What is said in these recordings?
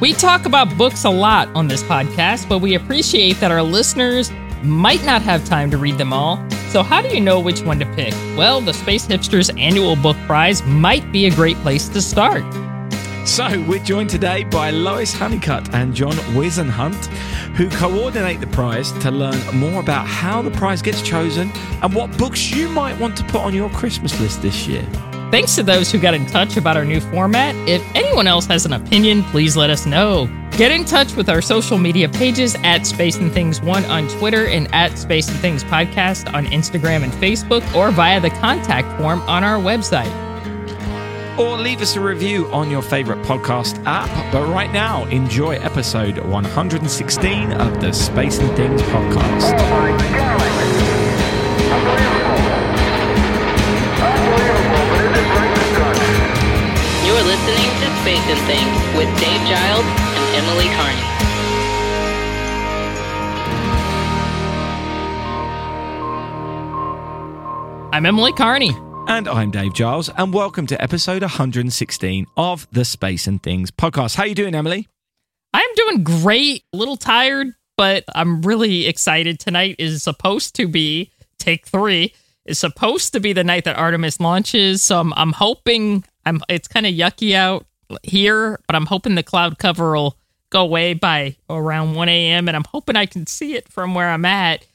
We talk about books a lot on this podcast, but we appreciate that our listeners might not have time to read them all. So, how do you know which one to pick? Well, the Space Hipsters Annual Book Prize might be a great place to start. So, we're joined today by Lois Honeycutt and John Whisenhunt, who coordinate the prize to learn more about how the prize gets chosen and what books you might want to put on your Christmas list this year. Thanks to those who got in touch about our new format. If anyone else has an opinion, please let us know. Get in touch with our social media pages at Space and Things One on Twitter and at Space and Things Podcast on Instagram and Facebook, or via the contact form on our website. Or leave us a review on your favorite podcast app. But right now, enjoy episode 116 of the Space and Things podcast. Oh listening to Space and Things with Dave Giles and Emily Carney. I'm Emily Carney. And I'm Dave Giles, and welcome to episode 116 of the Space and Things podcast. How you doing, Emily? I'm doing great. A little tired, but I'm really excited. Tonight is supposed to be take three. Is supposed to be the night that Artemis launches. So I'm, I'm hoping I'm. It's kind of yucky out here, but I'm hoping the cloud cover will go away by around 1 a.m. And I'm hoping I can see it from where I'm at.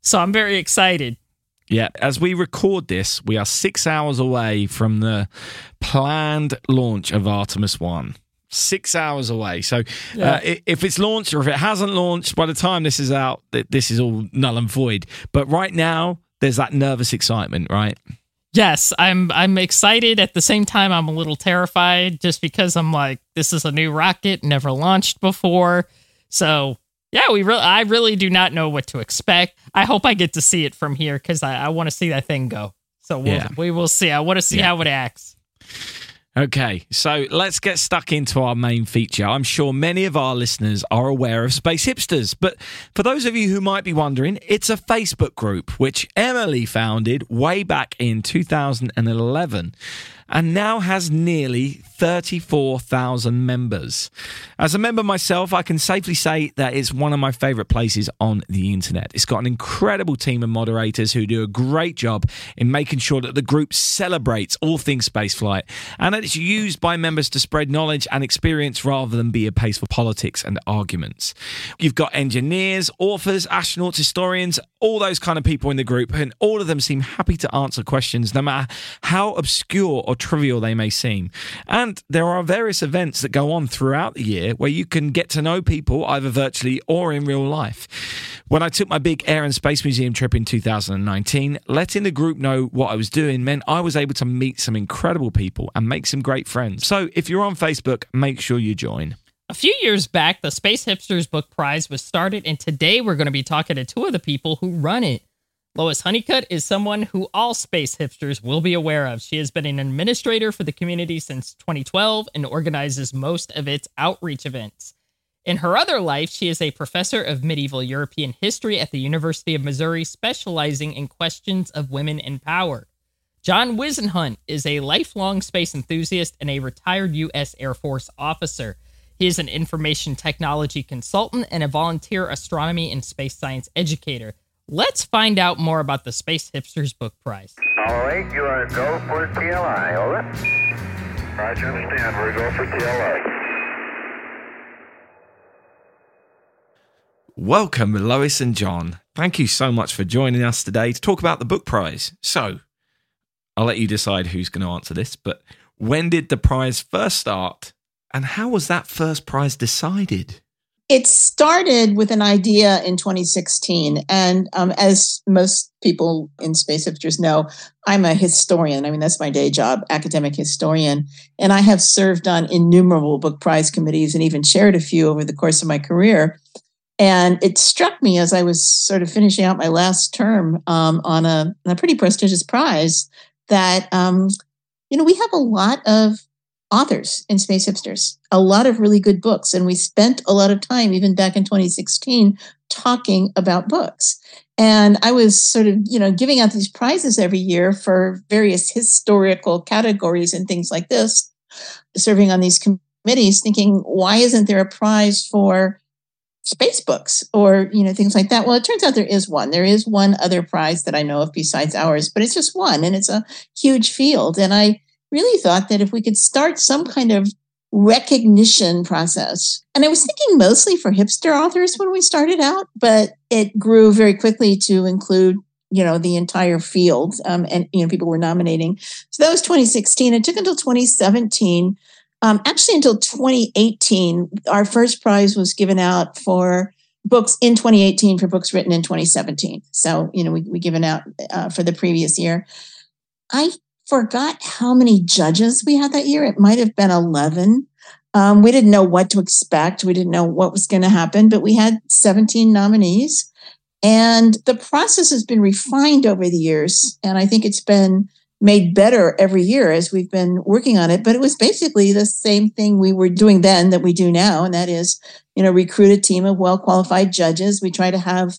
So I'm very excited. Yeah, as we record this, we are six hours away from the planned launch of Artemis 1. Six hours away. So uh, if it's launched or if it hasn't launched, by the time this is out, th- this is all null and void. But right now, there's that nervous excitement, right? Yes, I'm I'm excited at the same time I'm a little terrified just because I'm like this is a new rocket never launched before. So, yeah, we really I really do not know what to expect. I hope I get to see it from here cuz I, I want to see that thing go. So we'll, Yeah. we will see. I want to see Yeah. how it acts. Okay, so let's get stuck into our main feature. I'm sure many of our listeners are aware of Space Hipsters, but for those of you who might be wondering, it's a Facebook group which Emily founded way back in 2011 and now has nearly 34,000 members. As a member myself, I can safely say that it's one of my favorite places on the internet. It's got an incredible team of moderators who do a great job in making sure that the group celebrates all things spaceflight and that it's used by members to spread knowledge and experience rather than be a place for politics and arguments. You've got engineers, authors, astronauts, historians, all those kind of people in the group, and all of them seem happy to answer questions no matter how obscure or trivial they may seem. And there are various events that go on throughout the year where you can get to know people either virtually or in real life. When I took my big Air and Space Museum trip in 2019, letting the group know what I was doing meant I was able to meet some incredible people and make some great friends. So if you're on Facebook, make sure you join. A few years back, the Space Hipsters Book Prize was started, and today we're going to be talking to two of the people who run it. Lois Honeycutt is someone who all space hipsters will be aware of. She has been an administrator for the community since 2012 and organizes most of its outreach events. In her other life, she is a professor of medieval European history at the University of Missouri, specializing in questions of women in power. John Whisenhunt is a lifelong space enthusiast and a retired U.S. Air Force officer. He is an information technology consultant and a volunteer astronomy and space science educator. Let's find out more about the Space Hipsters Book Prize. All right, you are go for TLI, over. Roger, understand. We're go for TLI. Welcome, Lois and John. Thank you so much for joining us today to talk about the book prize. So, I'll let you decide who's going to answer this, but when did the prize first start and how was that first prize decided? It started with an idea in 2016. And um, as most people in Space Hipsters know, I'm a historian. I mean, that's my day job, academic historian. And I have served on innumerable book prize committees and even chaired a few over the course of my career. And it struck me as I was sort of finishing out my last term um, on, a, on a pretty prestigious prize that, um, you know, we have a lot of authors in Space Hipsters, a lot of really good books. And we spent a lot of time, even back in 2016, talking about books. And I was sort of, you know, giving out these prizes every year for various historical categories and things like this, serving on these committees thinking, why isn't there a prize for space books? Or you know things like that. Well it turns out there is one. There is one other prize that i know of besides ours but it's just one. And it's a huge field. And i really thought that if we could start some kind of recognition process and i was thinking mostly for hipster authors when we started out but it grew very quickly to include you know the entire field um, and you know people were nominating so that was 2016 it took until 2017 um, actually, until 2018, our first prize was given out for books in 2018 for books written in 2017. So, you know, we, we given out uh, for the previous year. I forgot how many judges we had that year. It might have been 11. Um, we didn't know what to expect. We didn't know what was going to happen, but we had 17 nominees. And the process has been refined over the years. And I think it's been made better every year as we've been working on it. But it was basically the same thing we were doing then that we do now, and that is, you know, recruit a team of well qualified judges. We try to have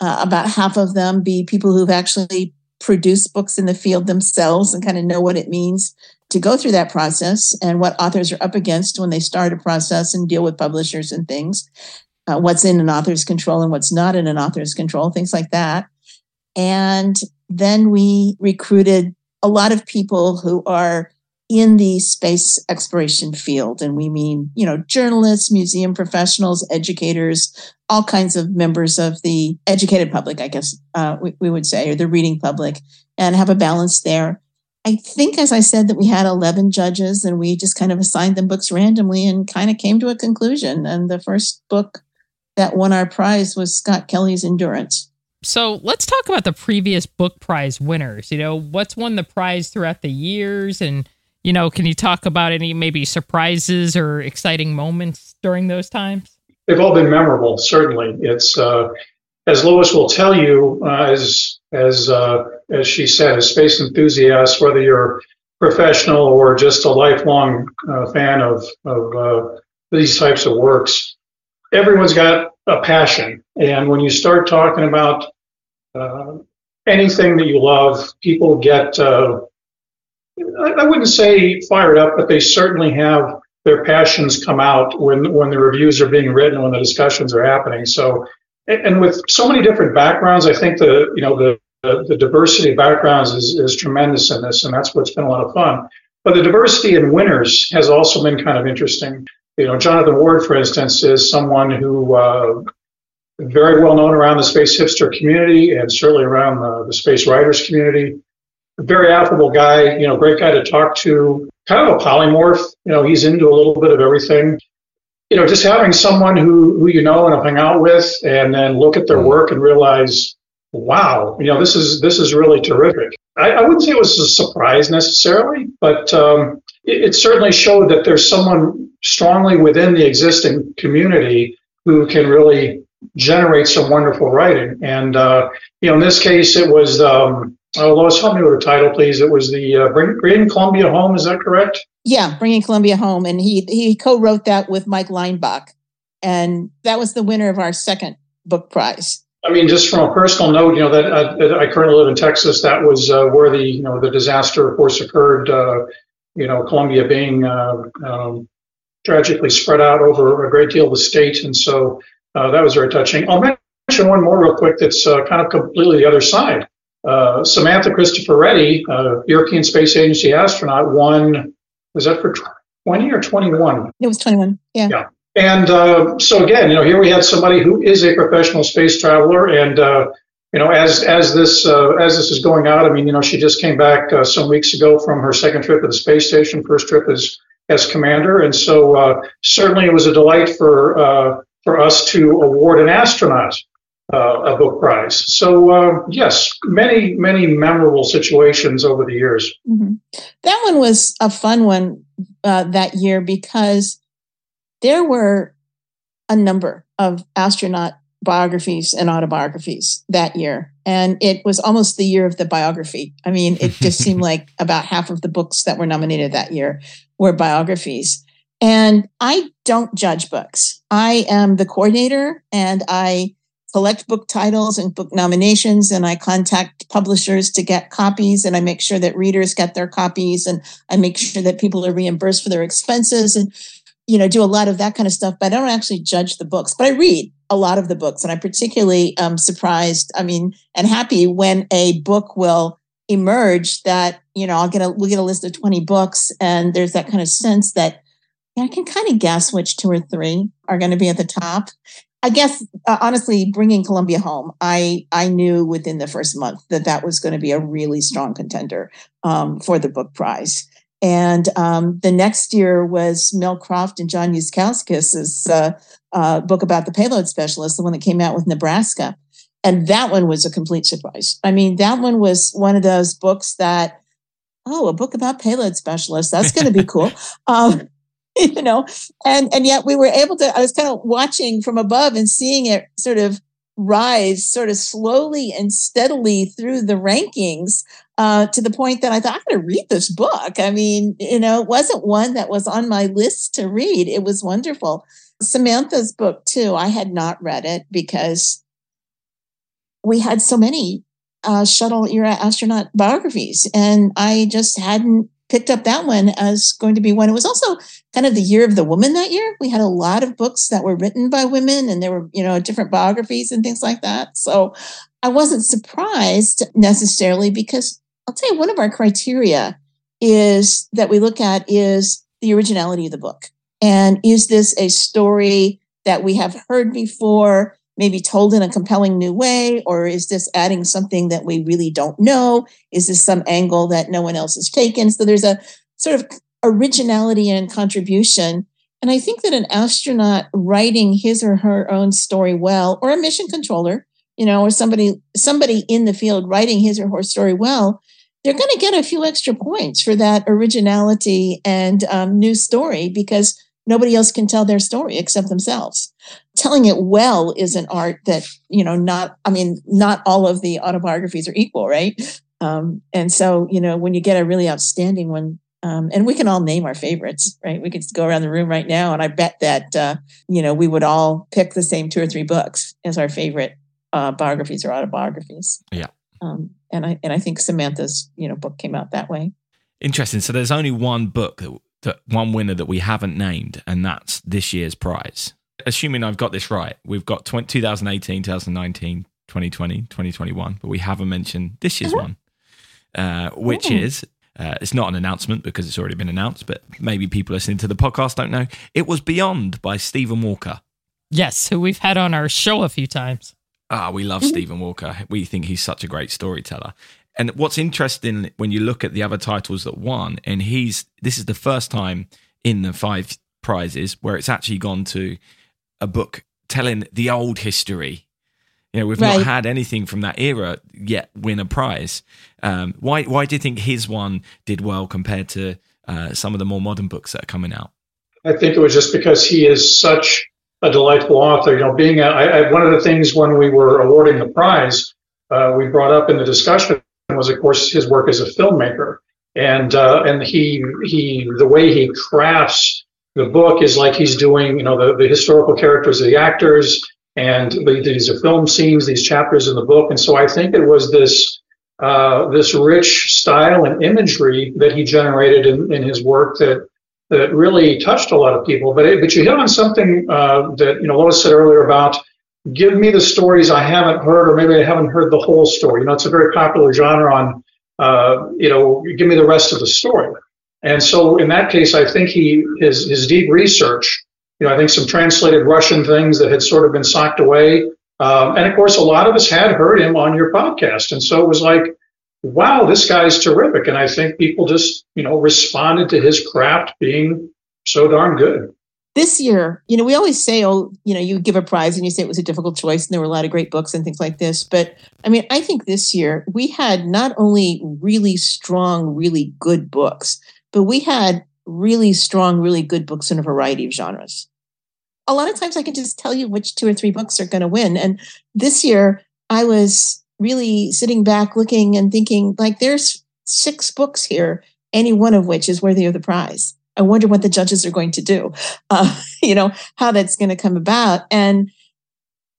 uh, about half of them be people who've actually produced books in the field themselves and kind of know what it means to go through that process and what authors are up against when they start a process and deal with publishers and things. Uh, what's in an author's control and what's not in an author's control, things like that. And then we recruited a lot of people who are in the space exploration field. And we mean, you know, journalists, museum professionals, educators, all kinds of members of the educated public, I guess uh, we, we would say, or the reading public, and have a balance there. I think, as I said, that we had 11 judges and we just kind of assigned them books randomly and kind of came to a conclusion. And the first book that won our prize was Scott Kelly's Endurance. So let's talk about the previous book prize winners. You know, what's won the prize throughout the years? And, you know, can you talk about any maybe surprises or exciting moments during those times? They've all been memorable, certainly. It's, uh, as Lois will tell you, uh, as, as, uh, as she said, a space enthusiast, whether you're professional or just a lifelong uh, fan of, of uh, these types of works, everyone's got a passion. And when you start talking about uh, anything that you love, people get, I wouldn't say fired up, but they certainly have their passions come out when, when the reviews are being written, when the discussions are happening. So, and with so many different backgrounds, I think the, you know, the, the, the diversity of backgrounds is, is tremendous in this, and that's what's been a lot of fun. But the diversity in winners has also been kind of interesting you know, Jonathan Ward, for instance, is someone who uh, very well known around the space hipster community and certainly around the, the space writers community. Very affable guy, you know, great guy to talk to. Kind of a polymorph. You know, he's into a little bit of everything. You know, just having someone who who you know and hang out with, and then look at their work and realize, wow, you know, this is this is really terrific. I, I wouldn't say it was a surprise necessarily, but um, it, it certainly showed that there's someone strongly within the existing community who can really generate some wonderful writing. And uh, you know, in this case, it was. Um, oh, Lois, help me with the title, please. It was the uh, Bring, Bringing Columbia Home. Is that correct? Yeah, Bringing Columbia Home, and he he co-wrote that with Mike Leinbach, and that was the winner of our second book prize. I mean, just from a personal note, you know that, uh, I currently live in Texas. That was uh, where the you know the disaster, of course, occurred. Uh, you know, Columbia being uh, um, tragically spread out over a great deal of the state. And so uh, that was very touching. I'll mention one more real quick that's uh, kind of completely the other side. Uh, Samantha Cristoforetti, uh, European Space Agency astronaut, won, was that for 20 or 21? It was 21, yeah. Yeah. And uh, so again, you know, here we had somebody who is a professional space traveler, and uh, you know, as as this uh, as this is going out, I mean, you know, she just came back uh, some weeks ago from her second trip to the space station, first trip as as commander, and so uh, certainly it was a delight for uh, for us to award an astronaut a book prize. So uh, yes, many many memorable situations over the years. Mm-hmm. That one was a fun one that year because there were a number of astronaut biographies and autobiographies that year. And it was almost the year of the biography. I mean, it just seemed like about half of the books that were nominated that year were biographies. And I don't judge books. I am the coordinator and I collect book titles and book nominations and I contact publishers to get copies and I make sure that readers get their copies and I make sure that people are reimbursed for their expenses and you know, do a lot of that kind of stuff, but I don't actually judge the books. But I read a lot of the books, and I'm particularly um, surprised. I mean, and happy when a book will emerge that you know I'll get a we'll get a list of 20 books, and there's that kind of sense that I can kind of guess which two or three are going to be at the top. I guess uh, honestly, bringing Columbia home, I I knew within the first month that that was going to be a really strong contender um, for the book prize. And um, the next year was Mel Croft and John Youskauskas's uh, uh, book about the payload specialist, the one that came out with Nebraska. And that one was a complete surprise. I mean, that one was one of those books that, oh, a book about payload specialists, that's going to be cool. Um, you know, and and yet we were able to. I was kind of watching from above and seeing it sort of rise, sort of slowly and steadily through the rankings. Uh, to the point that I thought, I'm going to read this book. I mean, you know, it wasn't one that was on my list to read. It was wonderful. Samantha's book, too, I had not read it because we had so many uh, shuttle era astronaut biographies, and I just hadn't picked up that one as going to be one. It was also kind of the year of the woman that year. We had a lot of books that were written by women and there were, you know, different biographies and things like that. So I wasn't surprised necessarily because I'll tell you one of our criteria is that we look at is the originality of the book. And is this a story that we have heard before? maybe told in a compelling new way? Or is this adding something that we really don't know? Is this some angle that no one else has taken? So there's a sort of originality and contribution. And I think that an astronaut writing his or her own story well, or a mission controller, you know, or somebody somebody in the field writing his or her story well, they're going to get a few extra points for that originality and um, new story because nobody else can tell their story except themselves telling it well is an art that you know not i mean not all of the autobiographies are equal right um, and so you know when you get a really outstanding one um, and we can all name our favorites right? We could go around the room right now and i bet that uh, you know we would all pick the same two or three books as our favorite uh, biographies or autobiographies. Yeah. Um, and i and i think samantha's you know book came out that way. Interesting. So there's only one book that, that one winner that we haven't named and that's this year's prize. Assuming I've got this right, we've got 20, 2018, 2019, 2020, 2021, but we haven't mentioned this year's uh-huh. one, uh, which Ooh. is uh, it's not an announcement because it's already been announced, but maybe people listening to the podcast don't know. It was Beyond by Stephen Walker. Yes, who we've had on our show a few times. Ah, we love. Stephen Walker. We think he's such a great storyteller. And what's interesting when you look at the other titles that won, and he's this is the first time in the five prizes where it's actually gone to a book telling the old history. You know, we've right. not had anything from that era yet win a prize. Um, why? Why do you think his one did well compared to uh, some of the more modern books that are coming out? I think it was just because he is such a delightful author. You know, being a, I, I, one of the things when we were awarding the prize, uh, we brought up in the discussion was, of course, his work as a filmmaker, and uh, and he he the way he crafts the book is like he's doing, you know, the, the historical characters of the actors, and these are film scenes, these chapters in the book. And so I think it was this uh, this rich style and imagery that he generated in, in his work that that really touched a lot of people. But it, but you hit on something uh, that you know Lois said earlier about give me the stories I haven't heard, or maybe I haven't heard the whole story. You know, it's a very popular genre on uh, you know give me the rest of the story. And so in that case, I think he his his deep research, you know, I think some translated Russian things that had sort of been socked away. Um, and of course, a lot of us had heard him on your podcast. And so it was like, wow, this guy's terrific. And I think people just, you know, responded to his craft being so darn good. This year, you know, we always say, oh, you know, you give a prize and you say it was a difficult choice and there were a lot of great books and things like this. But I mean, I think this year we had not only really strong, really good books, but we had really strong, really good books in a variety of genres. A lot of times I can just tell you which two or three books are going to win. And this year I was really sitting back looking and thinking, like, there's six books here, any one of which is worthy of the prize. I wonder what the judges are going to do, uh, you know, how that's going to come about. And,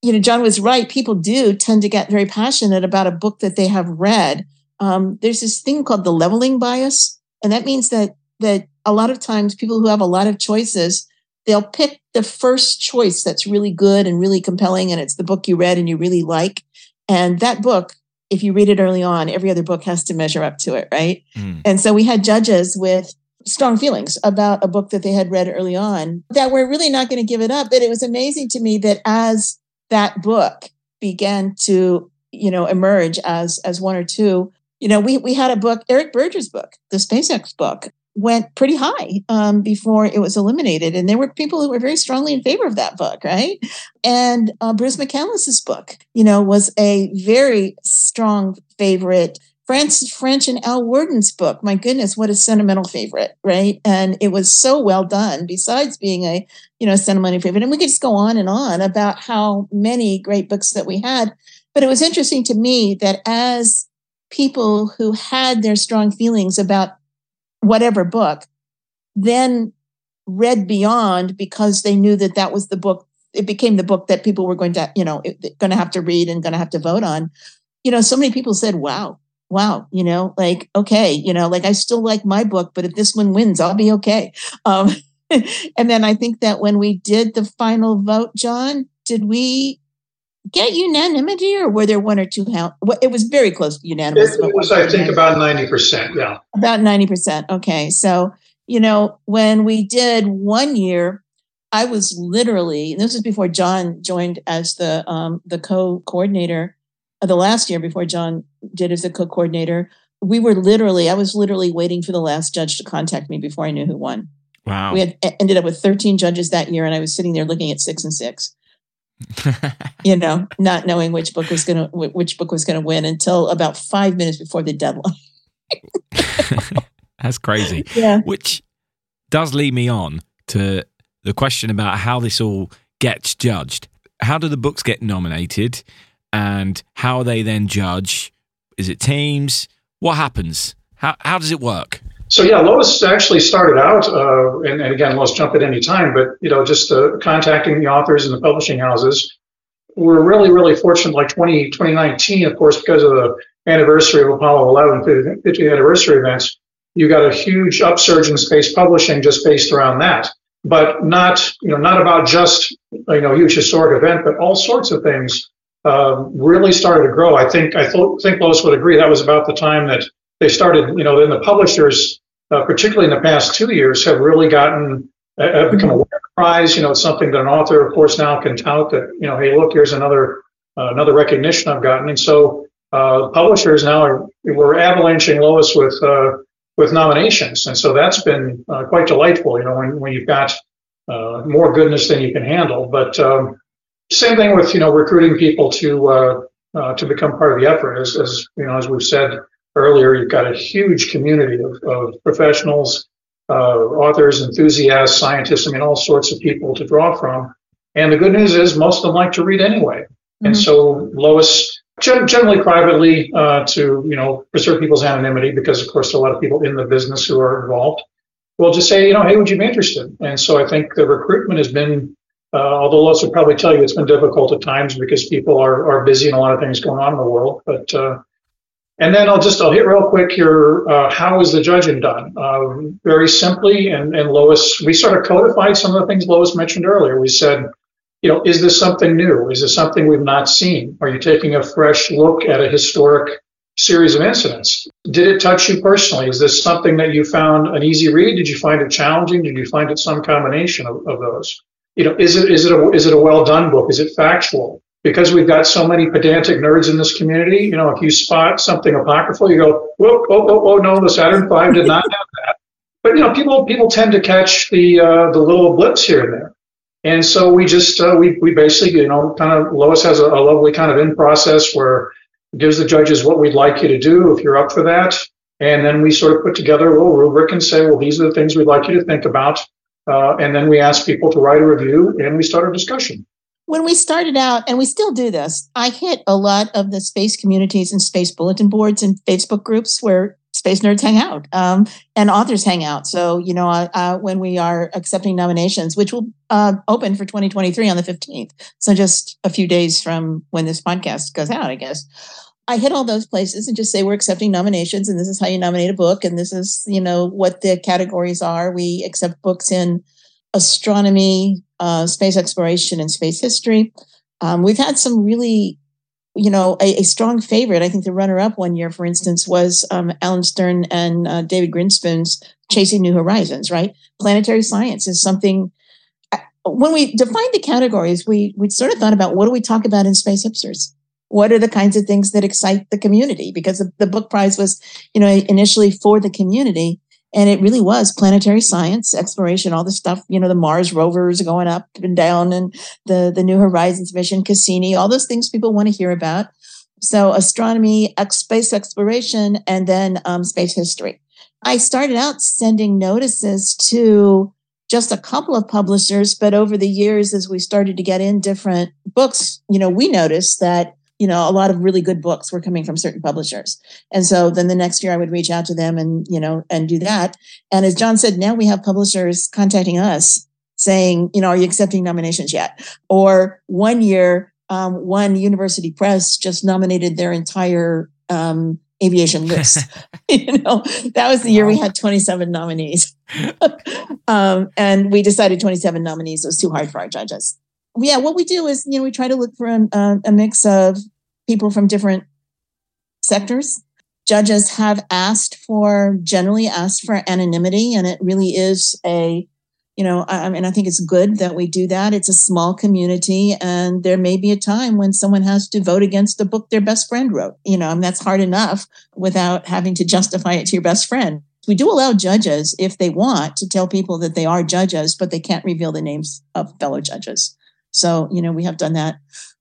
you know, John was right. People do tend to get very passionate about a book that they have read. Um, there's this thing called the leveling bias and that means that that a lot of times people who have a lot of choices they'll pick the first choice that's really good and really compelling, and it's the book you read and you really like. And that book, if you read it early on, every other book has to measure up to it, right? Mm. And so we had judges with strong feelings about a book that they had read early on that were really not going to give it up. But it was amazing to me that as that book began to, you know, emerge as as one or two, you know, we we had a book, Eric Berger's book, the SpaceX book, went pretty high um, before it was eliminated, and there were people who were very strongly in favor of that book, right? And uh, Bruce McCandless's book, you know, was a very strong favorite. Francis French and Al Worden's book, my goodness, what a sentimental favorite, right? And it was so well done. Besides being a, you know, sentimental favorite, and we could just go on and on about how many great books that we had. But it was interesting to me that as people who had their strong feelings about whatever book then read beyond because they knew that that was the book it became the book that people were going to you know going to have to read and going to have to vote on. You know so many people said wow wow you know like okay you know like i still like my book but if this one wins i'll be okay. Um and then i think that when we did the final vote john did we get unanimity or were there one or two how it was very close to unanimous It was, I think, about 90%. Yeah. about 90% okay so you know when we did one year i was literally this was before john joined as the um the co-coordinator uh, the last year before john did as the co-coordinator we were literally i was literally waiting for the last judge to contact me before i knew who won Wow. we had ended up with 13 judges that year and i was sitting there looking at six and six you know not knowing which book was gonna which book was gonna win until about five minutes before the deadline That's crazy. yeah Which does lead me on to the question about how this all gets judged. How do the books get nominated and how they then judge? Is it teams? What happens? How, how does it work? So yeah, Lois actually started out, uh, and, and again, Lois jump at any time, but you know, just uh, contacting the authors and the publishing houses. We're really, really fortunate. Like 20, 2019, of course, because of the anniversary of Apollo 11, 50th anniversary events, you got a huge upsurge in space publishing just based around that. But not, you know, not about just you know, huge historic event, but all sorts of things um, really started to grow. I think I th- think Lois would agree that was about the time that they started, you know, then the publishers, uh, particularly in the past two years, have really gotten, uh, have become aware of the prize. You know, it's something that an author, of course, now can tout that, you know, hey, look, here's another, uh, another recognition I've gotten. And so, uh, publishers now are, we're avalanching Lois with, uh, with nominations. And so that's been uh, quite delightful, you know, when, when you've got uh, more goodness than you can handle. But um, same thing with, you know, recruiting people to, uh, uh, to become part of the effort. As, as, you know, as we've said, earlier, you've got a huge community of, of professionals, uh, authors, enthusiasts, scientists, I mean, all sorts of people to draw from. And the good news is most of them like to read anyway. And Mhm. so Lois, generally privately, uh, to, you know, preserve people's anonymity, because of course, there are a lot of people in the business who are involved, will just say, you know, hey, would you be interested? And so I think the recruitment has been, uh, although Lois would probably tell you it's been difficult at times because people are, are busy and a lot of things going on in the world. But, uh, and then I'll just I'll hit real quick here. Uh, how is the judging done? Uh, very simply, and, and Lois, we sort of codified some of the things Lois mentioned earlier. We said, you know, is this something new? Is this something we've not seen? Are you taking a fresh look at a historic series of incidents? Did it touch you personally? Is this something that you found an easy read? Did you find it challenging? Did you find it some combination of, of those? You know, is it is it a, is it a well done book? Is it factual? Because we've got so many pedantic nerds in this community, you know, if you spot something apocryphal, you go, whoa, oh, oh, oh, no, the Saturn V did not have that. But you know, people people tend to catch the uh, the little blips here and there, and so we just uh, we we basically, you know, kind of Lois has a, a lovely kind of in process where gives the judges what we'd like you to do if you're up for that, and then we sort of put together a little rubric and say, well, these are the things we'd like you to think about, uh, and then we ask people to write a review and we start a discussion. When we started out, and we still do this, I hit a lot of the space communities and space bulletin boards and Facebook groups where space nerds hang out um, and authors hang out. So, you know, uh, uh, when we are accepting nominations, which will uh, open for 2023 on the 15th, so just a few days from when this podcast goes out, I guess. I hit all those places and just say we're accepting nominations, and this is how you nominate a book, and this is, you know, what the categories are. We accept books in astronomy, uh, space exploration, and space history. Um, we've had some really, you know, a, a, strong favorite. I think the runner-up one year, for instance, was um, Alan Stern and uh, David Grinspoon's "Chasing New Horizons." Right, planetary science is something. Uh, when we defined the categories, we we sort of thought about what do we talk about in space hipsters what are the kinds of things that excite the community because the, the book prize was you know initially for the community and it really was planetary science exploration all the stuff you know the mars rovers going up and down and the the new horizons mission cassini all those things people want to hear about. So astronomy space exploration and then um, space history. I started out sending notices to just a couple of publishers but over the years as we started to get in different books you know we noticed that you know a lot of really good books were coming from certain publishers. And so then the next year i would reach out to them and you know and do that. And as john said now we have publishers contacting us saying you know are you accepting nominations yet? Or one year um, one university press just nominated their entire um, aviation list. You know that was the year we had 27 nominees. Um, and we decided 27 nominees was too hard for our judges yeah, what we do is, you know, we try to look for a, uh, a mix of people from different sectors. Judges have asked for, generally asked for anonymity, and it really is a, you know, I, I mean, I think it's good that we do that. It's a small community, and there may be a time when someone has to vote against a book their best friend wrote, you know, and that's hard enough without having to justify it to your best friend. We do allow judges, if they want, to tell people that they are judges, but they can't reveal the names of fellow judges. So, you know, we have done that.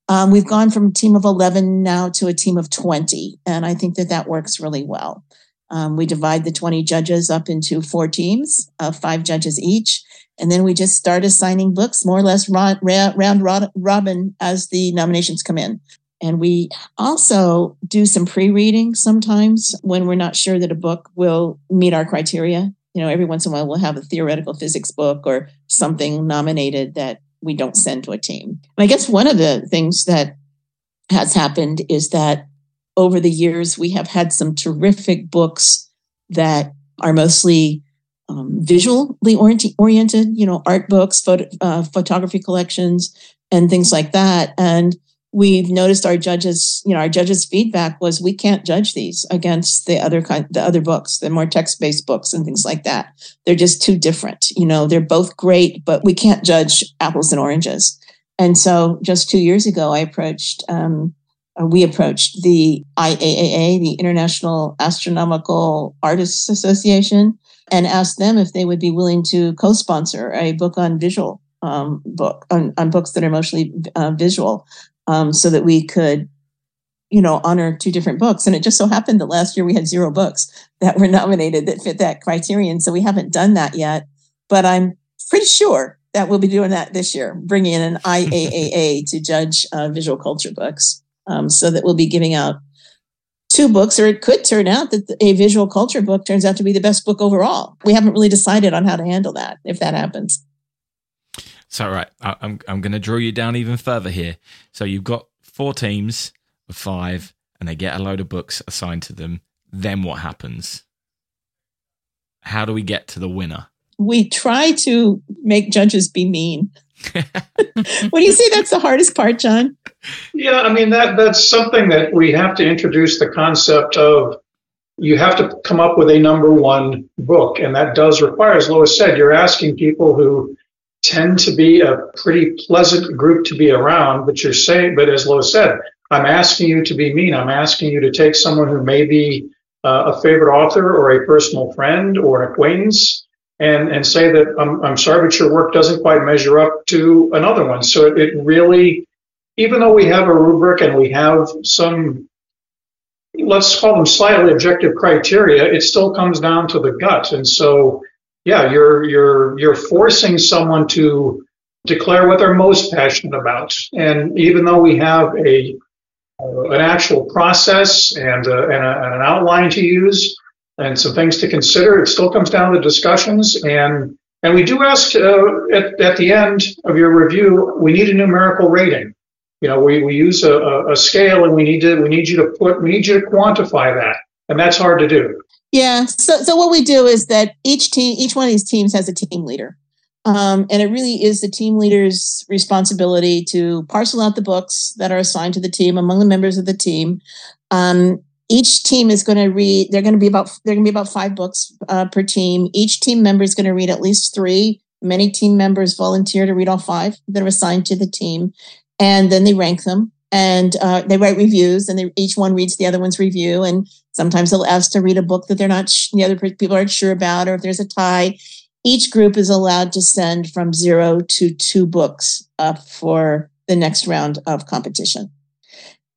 Um, we've gone from a team of 11 now to a team of 20, and I think that that works really well. Um, we divide the 20 judges up into four teams of five judges each, and then we just start assigning books more or less round, round robin as the nominations come in. And we also do some pre reading sometimes when we're not sure that a book will meet our criteria. You know, every once in a while we'll have a theoretical physics book or something nominated that we don't send to a team. And I guess one of the things that has happened is that over the years, we have had some terrific books that are mostly um, visually oriented, you know, art books, photo, uh, photography collections, and things like that. And we've noticed our judges, you know, our judges' feedback was we can't judge these against the other kind, the other books, the more text-based books and things like that. They're just too different. You know, they're both great, but we can't judge apples and oranges. And so, just two years ago, I approached, um, we approached the IAAA, the International Astronomical Artists Association, and asked them if they would be willing to co-sponsor a book on visual um, book on, on, books that are mostly uh, visual um, so that we could you know honor two different books. And it just so happened that last year we had zero books that were nominated that fit that criterion. So we haven't done that yet but i'm pretty sure that we'll be doing that this year bringing in an iaaa to judge uh, visual culture books. Um, so that we'll be giving out two books or it could turn out that a visual culture book turns out to be the best book overall. We haven't really decided on how to handle that if that happens so, right, I, I'm I'm going to draw you down even further here. So you've got four teams of five, and they get a load of books assigned to them. Then what happens? How do we get to the winner? We try to make judges be mean. what do you say that's the hardest part, John? Yeah, I mean that that's something that we have to introduce the concept of you have to come up with a number one book, and that does require, as Lois said, you're asking people who tend to be a pretty pleasant group to be around, but you're saying, but as Lois said, I'm asking you to be mean. I'm asking you to take someone who may be uh, a favorite author or a personal friend or an acquaintance and, and say that I'm, I'm sorry, but your work doesn't quite measure up to another one. So it, it really, even though we have a rubric and we have some, let's call them slightly objective criteria, it still comes down to the gut. And so yeah, you're you're you're forcing someone to declare what they're most passionate about. And even though we have a uh, an actual process and, uh, and, a, and, an outline to use and some things to consider, it still comes down to discussions. And and we do ask uh, at, at the end of your review, we need a numerical rating. You know, we, we use a, a scale and we need to we need you to put we need you to quantify that, and that's hard to do. Yeah. So, so what we do is that each team, each one of these teams has a team leader. Um, and it really is the team leader's responsibility to parcel out the books that are assigned to the team among the members of the team. Um, each team is going to read. They're going to be about. They're going to be about five books uh, per team. Each team member is going to read at least three. Many team members volunteer to read all five that are assigned to the team, and then they rank them and uh, they write reviews, and they, each one reads the other one's review. And sometimes they'll ask to read a book that they're not sh- the other people aren't sure about, or if there's a tie each group is allowed to send from zero to two books uh, for the next round of competition.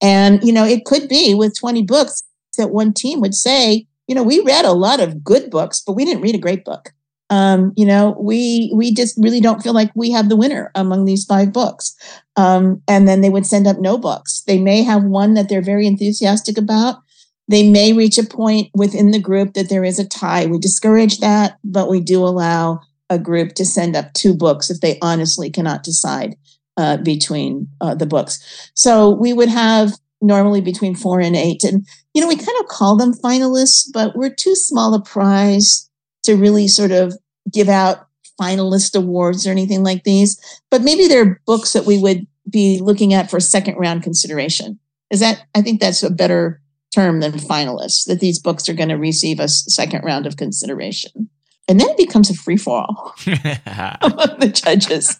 And, you know, it could be with 20 books that one team would say, you know, we read a lot of good books, but we didn't read a great book. Um, you know, we we just really don't feel like we have the winner among these five books. Um, and then they would send up no books. They may have one that they're very enthusiastic about, they may reach a point within the group that there is a tie. We discourage that, but we do allow a group to send up two books if they honestly cannot decide uh, between uh, the books. So we would have normally between four and eight. And, you know, we kind of call them finalists, but we're too small a prize to really sort of give out finalist awards or anything like these. But maybe there are books that we would be looking at for second round consideration. Is that, I think that's a better term than finalists, that these books are going to receive a second round of consideration. And then it becomes a free for all among the judges.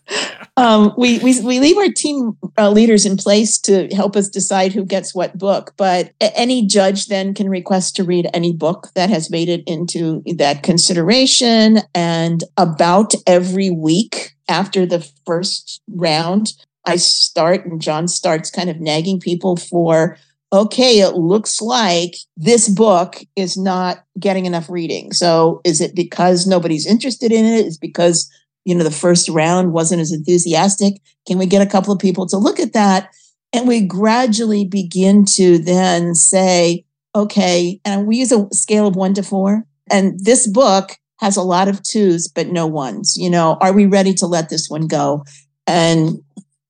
Um, we, we, we leave our team uh, leaders in place to help us decide who gets what book, but any judge then can request to read any book that has made it into that consideration. And about every week after the first round, I start and John starts kind of nagging people for okay, it looks like this book is not getting enough reading. So is it because nobody's interested in it? Is because, you know, the first round wasn't as enthusiastic? Can we get a couple of people to look at that? And we gradually begin to then say, okay, and we use a scale of one to four. And this book has a lot of twos, but no ones. You know, are we ready to let this one go? And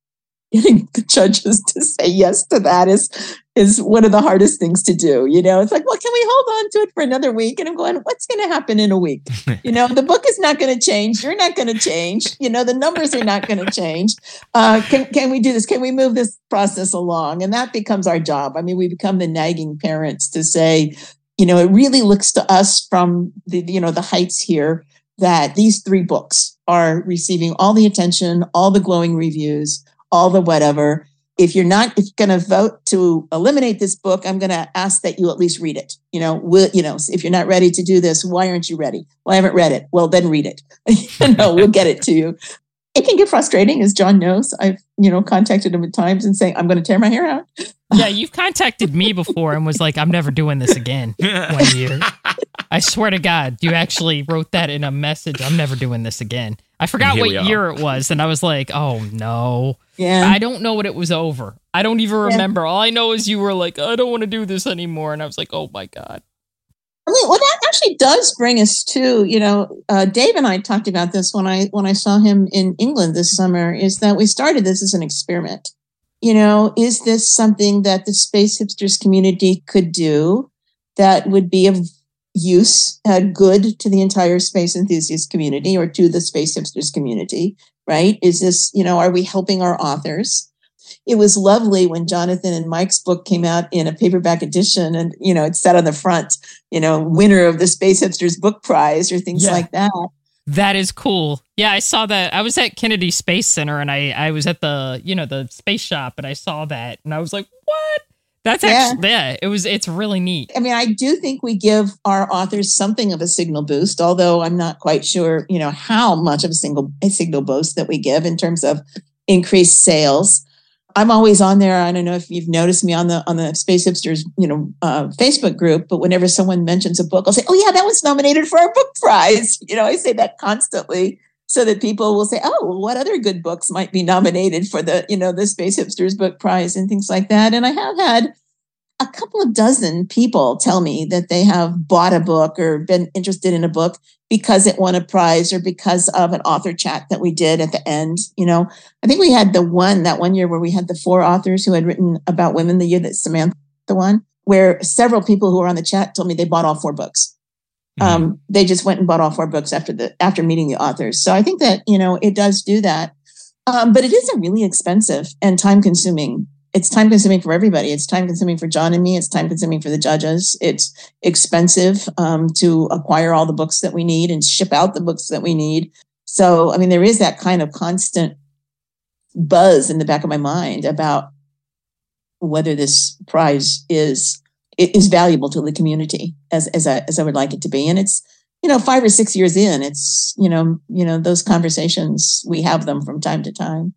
getting the judges to say yes to that is is one of the hardest things to do. You know, it's like, well, can we hold on to it for another week? And I'm going, what's going to happen in a week? You know, the book is not going to change. You're not going to change. You know, the numbers are not going to change. Uh, can can we do this? Can we move this process along? And that becomes our job. I mean, we become the nagging parents to say, you know, it really looks to us from the you know the heights here that these three books are receiving all the attention, all the glowing reviews all the whatever. If you're not going to vote to eliminate this book, I'm going to ask that you at least read it. You know, will, you know, if you're not ready to do this, why aren't you ready? Well, I haven't read it. Well, then read it. no, we'll get it to you. It can get frustrating, as John knows. I've, you know, contacted him at times and saying, I'm going to tear my hair out. Yeah, you've contacted me before and was like, I'm never doing this again one year. I swear to God, you actually wrote that in a message. I'm never doing this again. I forgot what year it was, and I was like, "Oh no!" Yeah, I don't know what it was over. I don't even remember. Yeah. All I know is you were like, "I don't want to do this anymore," and I was like, "Oh my god." I mean, well, that actually does bring us to you know, uh, Dave and I talked about this when I when I saw him in England this summer. Is that we started this as an experiment. You know, is this something that the space hipsters community could do that would be of use had good to the entire space enthusiast community or to the space hipsters community, right? Is this, you know, are we helping our authors? It was lovely when Jonathan and Mike's book came out in a paperback edition and, you know, it said on the front, you know, winner of the Space Hipsters Book Prize or things yeah. like that. That is cool. Yeah, I saw that. I was at Kennedy Space Center and I I was at the, you know, the space shop and I saw that and I was like, "What? That's actually yeah. yeah, it was it's really neat. I mean, I do think we give our authors something of a signal boost, although I'm not quite sure, you know, how much of a single a signal boost that we give in terms of increased sales. I'm always on there. I don't know if you've noticed me on the on the Space Hipsters, you know, uh, Facebook group. But whenever someone mentions a book, I'll say, "Oh yeah, that was nominated for our book prize." You know, I say that constantly so that people will say, "Oh, what other good books might be nominated for the you know the Space Hipsters Book Prize and things like that?" And I have had a couple of dozen people tell me that they have bought a book or been interested in a book because it won a prize or because of an author chat that we did at the end. You know, I think we had the one that one year where we had the four authors who had written about women. The year that Samantha won, where several people who were on the chat told me they bought all four books Um, they just went and bought all four books after the after meeting the authors. So I think that you know it does do that, um, but it is a really expensive and time consuming. It's time consuming for everybody. It's time consuming for John and me. It's time consuming for the judges. It's expensive um, to acquire all the books that we need and ship out the books that we need. So I mean, there is that kind of constant buzz in the back of my mind about whether this prize is is valuable to the community as as I, as I would like it to be. And it's you know five or six years in, it's you know you know those conversations we have them from time to time.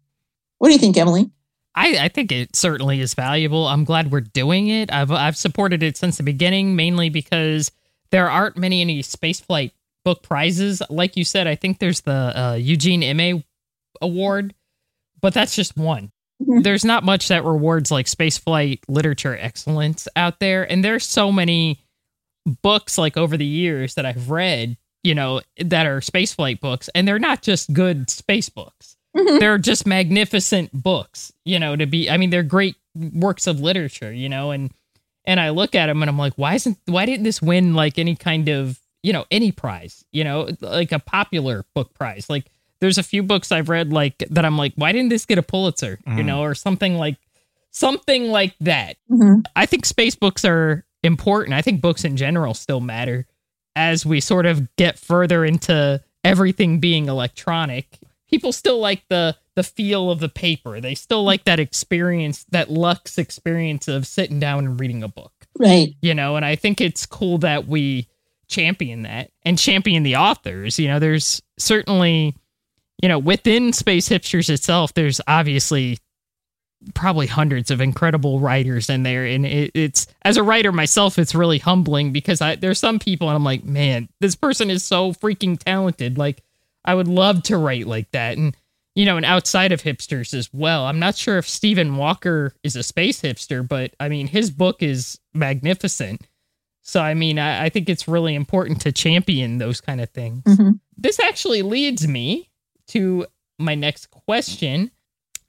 What do you think, Emily? I, I think it certainly is valuable. I'm glad we're doing it. I've I've supported it since the beginning, mainly because there aren't many any spaceflight book prizes. Like you said, I think there's the uh, Eugene Emme Award, but that's just one. Mm-hmm. There's not much that rewards like spaceflight literature excellence out there, and there's so many books like over the years that I've read, you know, that are spaceflight books, and they're not just good space books. Mm-hmm. They're just magnificent books, you know, to be I mean, they're great works of literature, you know, and and I look at them and I'm like, why isn't why didn't this win like any kind of, you know, any prize, you know, like a popular book prize? Like there's a few books I've read like that I'm like, why didn't this get a Pulitzer? Mm. You know, or something like something like that. Mm-hmm. I think space books are important. I think books in general still matter as we sort of get further into everything being electronic. People still like the the feel of the paper. They still like that experience, that luxe experience of sitting down and reading a book. Right. You know, and I think it's cool that we champion that and champion the authors. You know, there's certainly you know, within Space Hipsters itself, there's obviously probably hundreds of incredible writers in there and it, it's as a writer myself it's really humbling because I there's some people and I'm like man this person is so freaking talented like I would love to write like that and you know and outside of hipsters as well I'm not sure if Stephen Walker is a space hipster but I mean his book is magnificent so I mean I, I think it's really important to champion those kind of things mm-hmm. this actually leads me to my next question.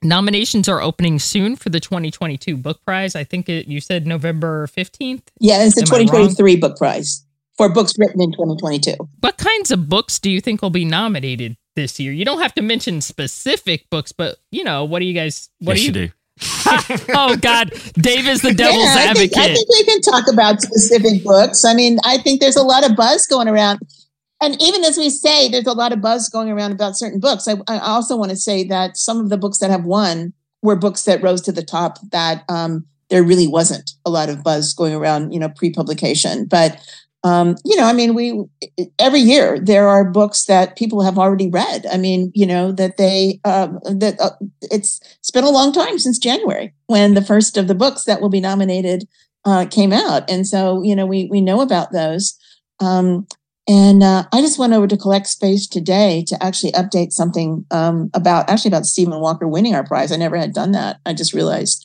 Nominations are opening soon for the 2022 book prize. I think it, you said November 15th. Yeah, it's the Am 2023 book prize for books written in 2022. What kinds of books do you think will be nominated this year? You don't have to mention specific books, but you know, what do you guys what yes, do you, you do? oh God, Dave is the devil's yeah, I advocate. Think, I think we can talk about specific books. I mean, I think there's a lot of buzz going around and even as we say, there's a lot of buzz going around about certain books. I, I, also want to say that some of the books that have won were books that rose to the top that um, there really wasn't a lot of buzz going around, you know, pre-publication. But um, you know, I mean, we every year there are books that people have already read. I mean, you know, that they um, that uh, it's it's been a long time since January when the first of the books that will be nominated uh, came out, and so you know, we we know about those. Um, and uh, I just went over to Collect Space today to actually update something um, about actually about Stephen Walker winning our prize. I never had done that. I just realized.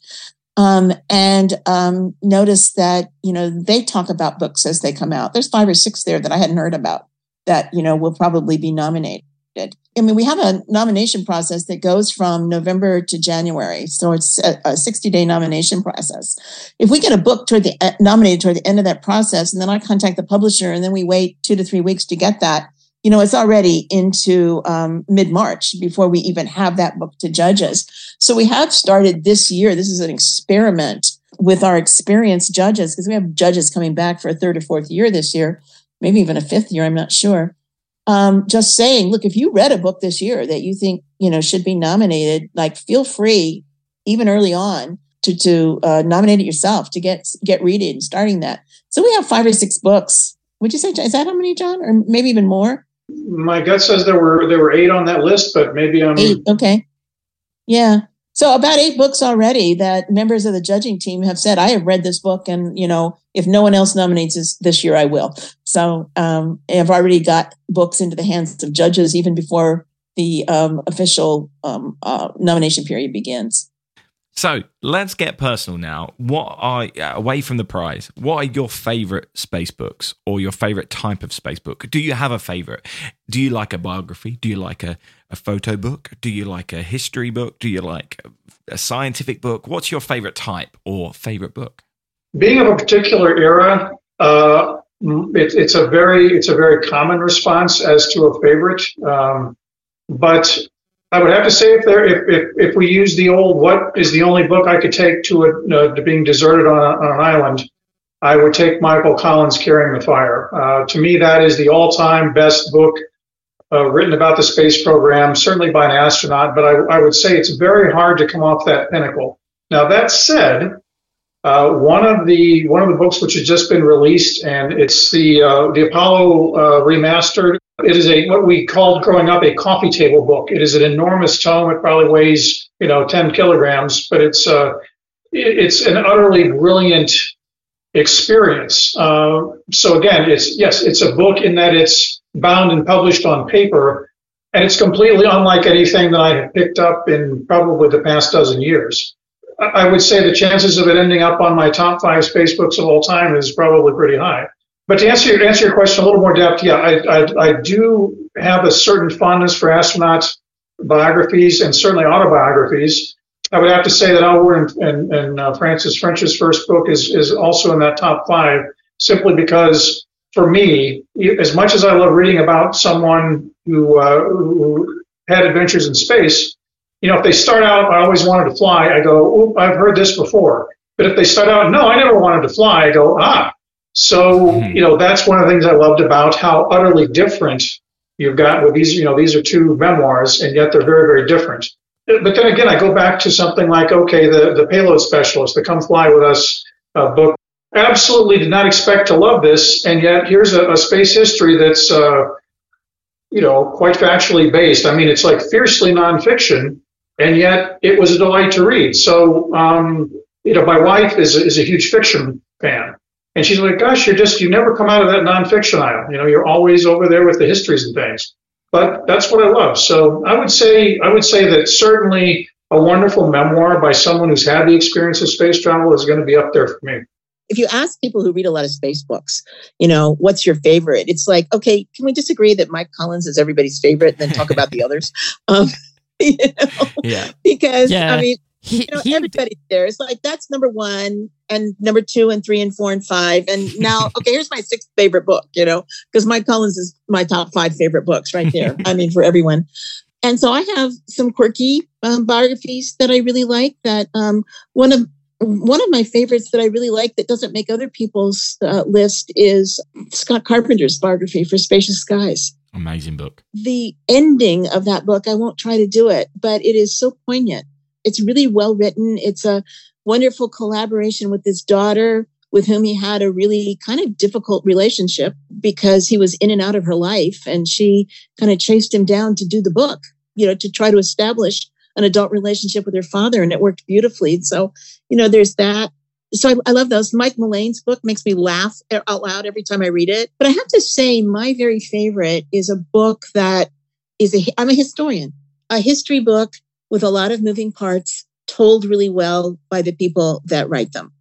Um, and um, that you know they talk about books as they come out. There's five or six there that I hadn't heard about that you know will probably be nominated. I mean, we have a nomination process that goes from November to January, so it's a 60 day nomination process. If we get a book toward the uh, nominated toward the end of that process, and then I contact the publisher, and then we wait two to three weeks to get that, you know, it's already into um, mid March before we even have that book to judges. So we have started this year. This is an experiment with our experienced judges because we have judges coming back for a third or fourth year this year, maybe even a fifth year. I'm not sure um, just saying, look, if you read a book this year that you think you know should be nominated, like feel free, even early on, to to uh, nominate it yourself to get get reading starting that. So we have five or six books. Would you say is that how many, John, or maybe even more? My gut says there were there were eight on that list, but maybe I'm eight. Okay, yeah. So about eight books already that members of the judging team have said, I have read this book and, you know, if no one else nominates this this year, I will. So um, I've already got books into the hands of judges even before the um, official um, uh, nomination period begins. So let's get personal now. What are away from the prize? What are your favorite space books or your favorite type of space book? Do you have a favorite? Do you like a biography? Do you like a, a photo book? Do you like a history book? Do you like a, scientific book? What's your favorite type or favorite book? Being of a particular era, uh, it, it's a very it's a very common response as to a favorite. Um, but I would have to say if there if, if, if we use the old what is the only book I could take to a uh, to being deserted on, a, on an island, I would take Michael Collins' Carrying the Fire. Uh, to me, that is the all-time best book uh, written about the space program, certainly by an astronaut. But I, I would say it's very hard to come off that pinnacle. Now that said, uh, one of the one of the books which has just been released, and it's the uh, the Apollo uh, remastered. It is a what we called growing up a coffee table book. It is an enormous tome. It probably weighs you know 10 kilograms, but it's uh, it, it's an utterly brilliant experience. Uh, so again, it's yes, it's a book in that it's bound and published on paper, and it's completely unlike anything that I have picked up in probably the past dozen years. I would say the chances of it ending up on my top five space books of all time is probably pretty high. But to answer your, answer your question a little more depth, yeah, I, I, I do have a certain fondness for astronauts biographies and certainly autobiographies. I would have to say that Albert and, and, and uh, Francis French's first book is, is also in that top five, simply because for me, as much as I love reading about someone who, uh, who had adventures in space, you know, if they start out, I always wanted to fly, I go, oh, I've heard this before. But if they start out, no, I never wanted to fly, I go, ah. So, mm-hmm. you know, that's one of the things I loved about how utterly different you've got with these, you know, these are two memoirs, and yet they're very, very different. But then again, I go back to something like, okay, the, the payload specialist, the Come Fly With Us uh, book. Absolutely did not expect to love this, and yet here's a, a space history that's, uh, you know, quite factually based. I mean, it's like fiercely nonfiction, and yet it was a delight to read. So, um, you know, my wife is is a huge fiction fan, and she's like, "Gosh, you're just you never come out of that nonfiction aisle. You know, you're always over there with the histories and things." But that's what I love. So I would say I would say that certainly a wonderful memoir by someone who's had the experience of space travel is going to be up there for me. If you ask people who read a lot of space books, you know, what's your favorite? It's like, okay, can we disagree that Mike Collins is everybody's favorite, and then talk about the others? Um, you know? Yeah. Because Yeah. I mean, He, you know, he- everybody's there. It's like that's number one and number two and three and four and five. And now, okay, here's my sixth favorite book, you know, because Mike Collins is my top five favorite books right there. I mean, for everyone. And so I have some quirky um, biographies that I really like. That um, one of one of my favorites that I really like that doesn't make other people's uh, list is Scott Carpenter's biography for Spacious Skies Amazing book. the ending of that book, I won't try to do it, but it is so poignant. It's really well written. It's a wonderful collaboration with his daughter, with whom he had a really kind of difficult relationship because he was in and out of her life. And she kind of chased him down to do the book, you know, to try to establish an adult relationship with her father. And it worked beautifully. So, you know, there's that. So I, I love those. Mike Mullane's book makes me laugh out loud every time I read it. But I have to say, my very favorite is a book that is a. I'm a historian, a history book with a lot of moving parts, told really well by the people that write them.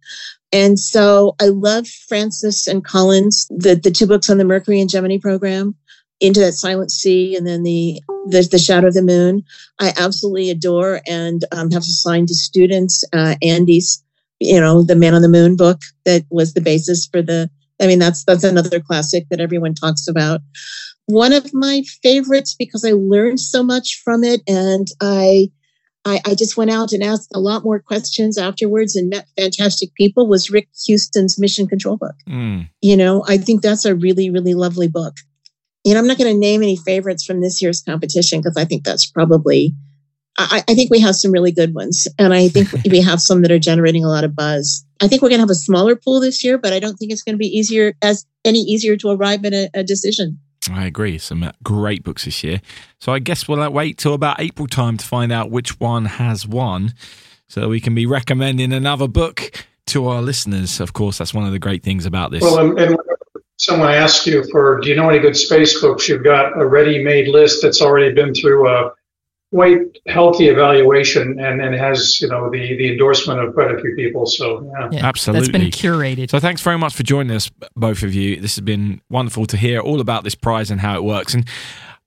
And so I love Francis and Colin's, the the two books on the Mercury and Gemini program, Into That Silent Sea, and then the the, the Shadow of the Moon. I absolutely adore and um, have assigned to students. Uh, Andy's you know the man on the moon book that was the basis for the i mean that's that's another classic that everyone talks about one of my favorites because i learned so much from it and i I, I just went out and asked a lot more questions afterwards and met fantastic people was rick houston's mission control book. Mm. you know i think that's a really really lovely book. You know i'm not going to name any favorites from this year's competition because i think that's probably I, I think we have some really good ones and i think we have some that are generating a lot of buzz. I think we're going to have a smaller pool this year but i don't think it's going to be easier as any easier to arrive at a, a decision I agree. Some uh, great books this year. So I guess we'll uh, wait till about April time to find out which one has won so we can be recommending another book to our listeners. Of course, that's one of the great things about this. Well, and, and someone asks you for, do you know any good space books? You've got a ready-made list that's already been through a quite healthy evaluation and, and has, you know, the, the endorsement of quite a few people. So, yeah. yeah, Absolutely. That's been curated. So thanks very much for joining us, both of you. This has been wonderful to hear all about this prize and how it works. And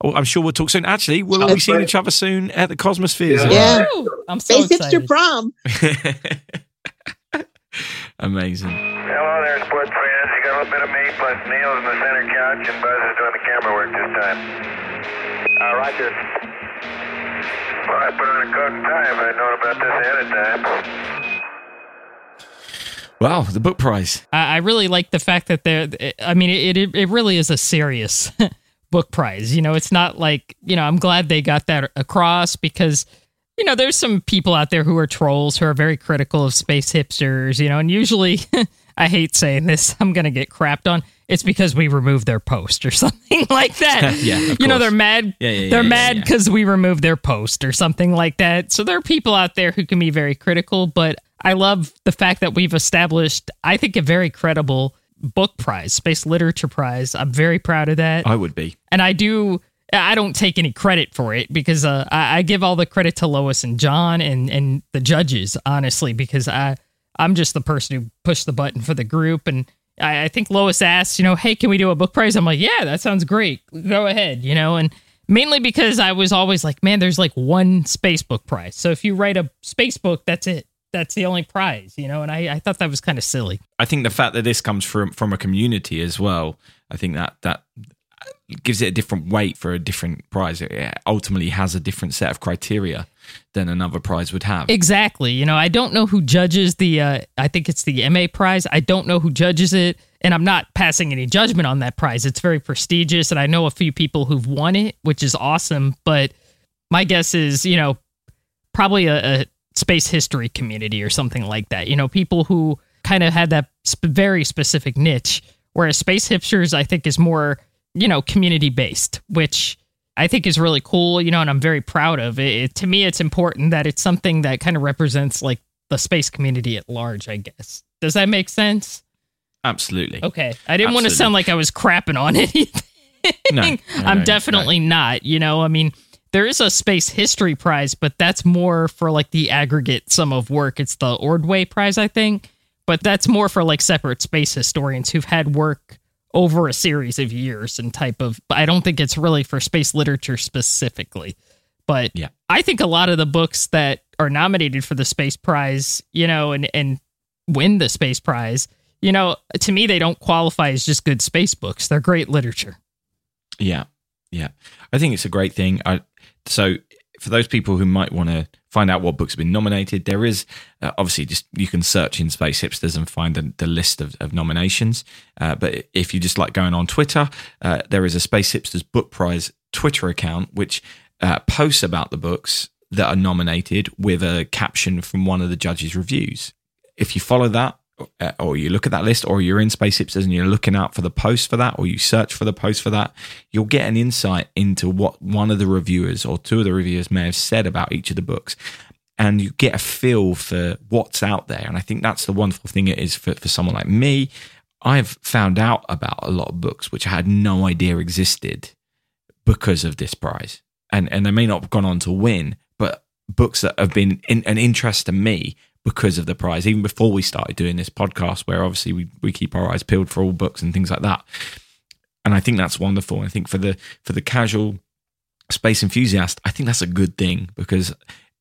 I'm sure we'll talk soon. Actually, we'll all be That's seeing great. each other soon at the Cosmosphere? Yeah. Yeah. Woo! I'm so space hipster excited. prom Amazing. Hello there, sports fans. You got a little bit of me plus Neil's in the center couch and Buzz is doing the camera work this time. Uh, Roger. Well, I put on a coat and tie if I'd known about this ahead of time. Wow, the book prize. I, I really like the fact that they're. I mean, it it, it really is a serious book prize. You know, it's not like you know. I'm glad they got that across because you know there's some people out there who are trolls who are very critical of space hipsters. You know, and usually I hate saying this. I'm gonna get crapped on. It's because we removed their post or something like that. Yeah, you know they're mad. Yeah, yeah, they're yeah, mad yeah. because we removed their post or something like that. So there are people out there who can be very critical, but I love the fact that we've established, I think, a very credible book prize, space literature prize. I'm very proud of that, I would be. and I do. I don't take any credit for it because uh, I, I give all the credit to Lois and John and and the judges, honestly, because I I'm just the person who pushed the button for the group, and I, I think Lois asked, you know, hey, can we do a book prize? I'm like, yeah, that sounds great. Go ahead, you know, and mainly because I was always like, man, there's like one space book prize. So if you write a space book, that's it. That's the only prize, you know, and I, I thought that was kind of silly. I think the fact that this comes from from a community as well, I think that that gives it a different weight for a different prize. It ultimately has a different set of criteria than another prize would have. Exactly. You know, I don't know who judges the, uh, I think it's the Emme prize. I don't know who judges it. And I'm not passing any judgment on that prize. It's very prestigious. And I know a few people who've won it, which is awesome. But my guess is, you know, probably a, a space history community or something like that. You know, people who kind of had that sp- very specific niche, whereas space hipsters, I think, is more, you know, community based, which I think is really cool, you know, and I'm very proud of it. it. To me, it's important that it's something that kind of represents like the space community at large, I guess. Does that make sense? Absolutely. Okay. I didn't want to sound like I was crapping on anything. No, no, I'm no, definitely not. You know, I mean, there is a space history prize, but that's more for like the aggregate sum of work. It's the Ordway prize, I think, but that's more for like separate space historians who've had work over a series of years and type of. But I don't think it's really for space literature specifically. But Yeah. I think a lot of the books that are nominated for the space prize, you know, and and win the space prize, you know, to me they don't qualify as just good space books. They're great literature. Yeah, yeah. I think it's a great thing. I, so for those people who might want to find out what books have been nominated, there is uh, obviously just you can search in Space Hipsters and find the, the list of, of nominations. Uh, but if you just like going on Twitter, uh, there is a Space Hipsters Book Prize Twitter account which uh, posts about the books that are nominated with a caption from one of the judges' reviews. If you follow that, uh, or you look at that list, or you're in Space Hipsters and you're looking out for the post for that, or you search for the post for that, you'll get an insight into what one of the reviewers or two of the reviewers may have said about each of the books. And you get a feel for what's out there. And I think that's the wonderful thing it is for, for someone like me. I've found out about a lot of books which I had no idea existed because of this prize. And and they may not have gone on to win, but books that have been in, an interest to me because of the prize, even before we started doing this podcast, where obviously we, we keep our eyes peeled for all books and things like that. And I think that's wonderful. I think for the for the casual space enthusiast, I think that's a good thing because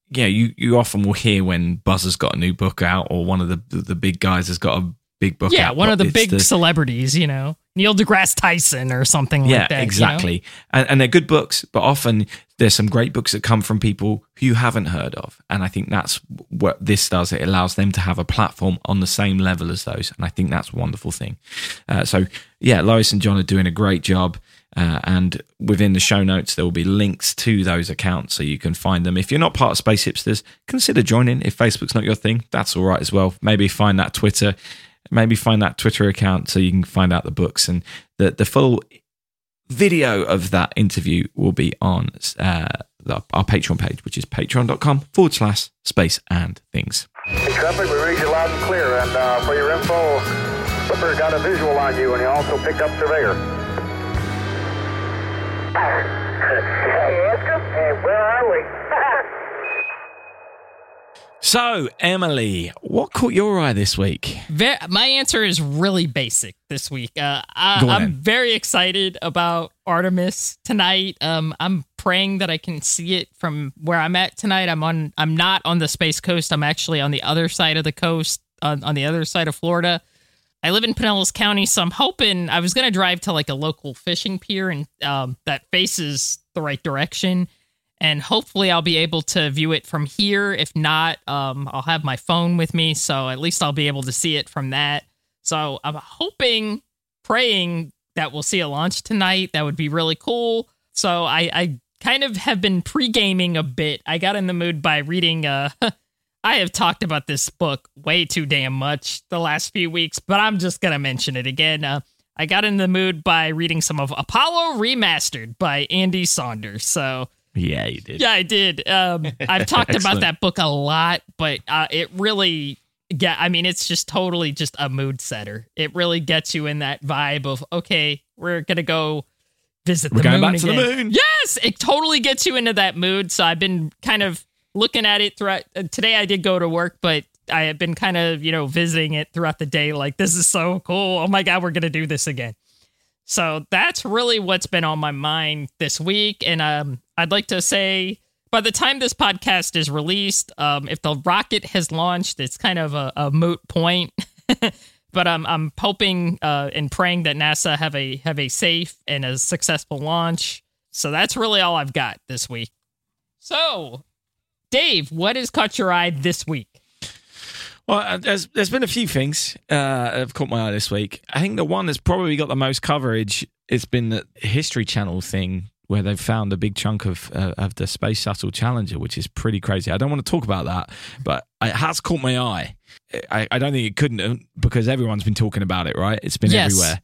yeah, you, you often will hear when Buzz has got a new book out or one of the the big guys has got a big book yeah, out. one of the big celebrities, you know, Neil deGrasse Tyson or something yeah, like that. you know? exactly. And, and they're good books, but often there's some great books that come from people who you haven't heard of. And I think that's what this does. It allows them to have a platform on the same level as those. And I think that's a wonderful thing. Uh, so, yeah, Lois and John are doing a great job. Uh, and within the show notes, there will be links to those accounts so you can find them. If you're not part of Space Hipsters, consider joining. If Facebook's not your thing, that's all right as well. Maybe find that Twitter, maybe find that Twitter account so you can find out the books. And the, the full video of that interview will be on uh, the, our Patreon page, which is patreon.com forward slash space and things. Traffic, we read you loud and clear. And uh, for your info, Flipper got a visual on you, and he also picked up Surveyor. Hey, Oscar. Hey, where are we? So, Emily, what caught your eye this week? Ve- my answer is really basic this week. Uh, I, I'm then. very excited about Artemis tonight. Um, I'm praying that I can see it from where I'm at tonight. I'm on. I'm not on the space coast. I'm actually on the other side of the coast, on, on the other side of Florida. I live in Pinellas County, so I'm hoping I was going to drive to like a local fishing pier and um, that faces the right direction. And hopefully I'll be able to view it from here. If not, um, I'll have my phone with me, so at least I'll be able to see it from that. So I'm hoping, praying that we'll see a launch tonight. That would be really cool. So I, I kind of have been pre gaming a bit. I got in the mood by reading. Uh, I have talked about this book way too damn much the last few weeks, but I'm just gonna mention it again. Uh, I got in the mood by reading some of Apollo Remastered by Andy Saunders. So Yeah, you did. yeah, I did. Um, I've talked about that book a lot, but uh, it really, yeah, I mean, it's just totally just a mood setter. It really gets you in that vibe of okay, we're gonna go visit We're the going moon back to the moon. Yes, it totally gets you into that mood. So I've been kind of looking at it throughout. Uh, today I did go to work, but I have been kind of you know visiting it throughout the day. Like this is so cool. Oh my god, we're gonna do this again. So that's really what's been on my mind this week. And um, I'd like to say by the time this podcast is released, um, if the rocket has launched, it's kind of a, a moot point. but um, I'm hoping uh, and praying that NASA have a have a safe and a successful launch. So that's really all I've got this week. So, Dave, what has caught your eye this week? Well, uh, there's there's been a few things uh, that have caught my eye this week. I think the one that's probably got the most coverage has been the History Channel thing, where they've found a big chunk of uh, of the Space Shuttle Challenger, which is pretty crazy. I don't want to talk about that, but it has caught my eye. I, I don't think it couldn't have, because everyone's been talking about it, right? It's been Yes. everywhere.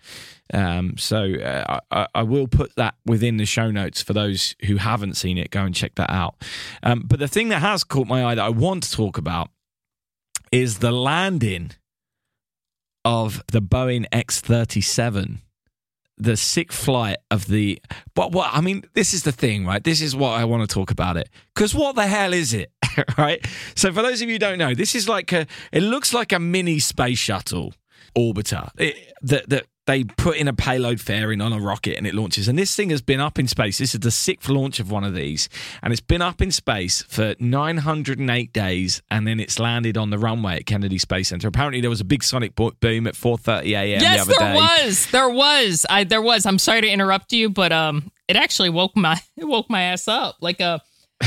Um, so uh, I, I will put that within the show notes for those who haven't seen it. Go and check that out. Um, but the thing that has caught my eye that I want to talk about is the landing of the Boeing X 37, the sick flight of the. But what, I mean, this is the thing, right? This is what I want to talk about it. Because what the hell is it, right? So, for those of you who don't know, this is like a. It looks like a mini space shuttle orbiter it, that, that they put in a payload fairing on a rocket and it launches. And this thing has been up in space. This is the sixth launch of one of these. And it's been up in space for 908 days. And then it's landed on the runway at Kennedy Space Center. Apparently, there was a big sonic bo- boom at 4.30 a.m. yes, the other there day. was. There was. I there was. I'm sorry to interrupt you, but um, it actually woke my it woke my ass up. Like uh,